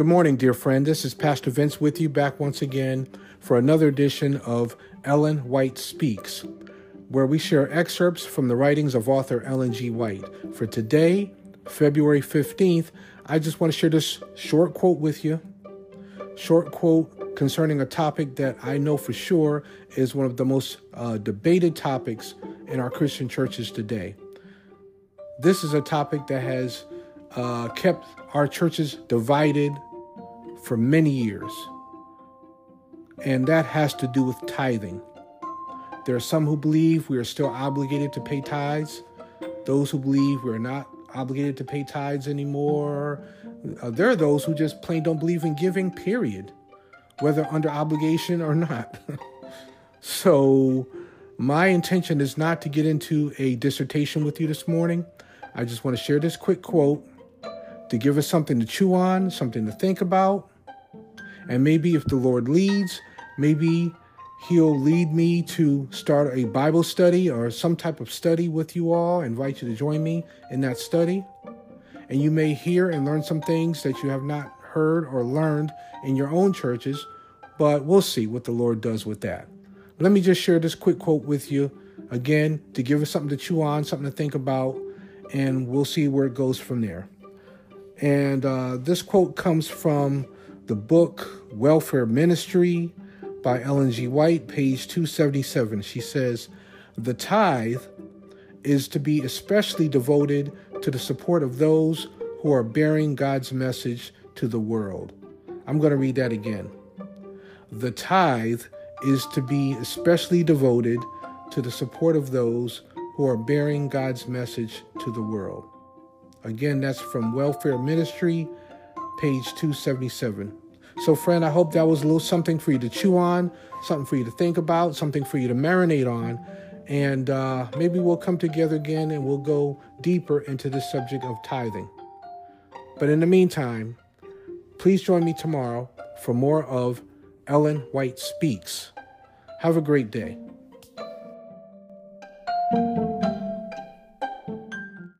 Good morning, dear friend. This is Pastor Vince with you back once again for another edition of Ellen White Speaks, where we share excerpts from the writings of author Ellen G. White. For today, February 15th, I just want to share this short quote with you. Short quote concerning a topic that I know for sure is one of the most uh, debated topics in our Christian churches today. This is a topic that has uh, kept our churches divided for many years. And that has to do with tithing. There are some who believe we are still obligated to pay tithes, those who believe we're not obligated to pay tithes anymore. Uh, there are those who just plain don't believe in giving, period, whether under obligation or not. so, my intention is not to get into a dissertation with you this morning. I just want to share this quick quote to give us something to chew on, something to think about. And maybe if the Lord leads, maybe He'll lead me to start a Bible study or some type of study with you all, invite you to join me in that study. And you may hear and learn some things that you have not heard or learned in your own churches, but we'll see what the Lord does with that. Let me just share this quick quote with you again to give us something to chew on, something to think about, and we'll see where it goes from there. And uh, this quote comes from the book Welfare Ministry by Ellen G. White, page 277. She says, The tithe is to be especially devoted to the support of those who are bearing God's message to the world. I'm going to read that again. The tithe is to be especially devoted to the support of those who are bearing God's message to the world. Again, that's from Welfare Ministry, page 277. So, friend, I hope that was a little something for you to chew on, something for you to think about, something for you to marinate on. And uh, maybe we'll come together again and we'll go deeper into the subject of tithing. But in the meantime, please join me tomorrow for more of Ellen White Speaks. Have a great day.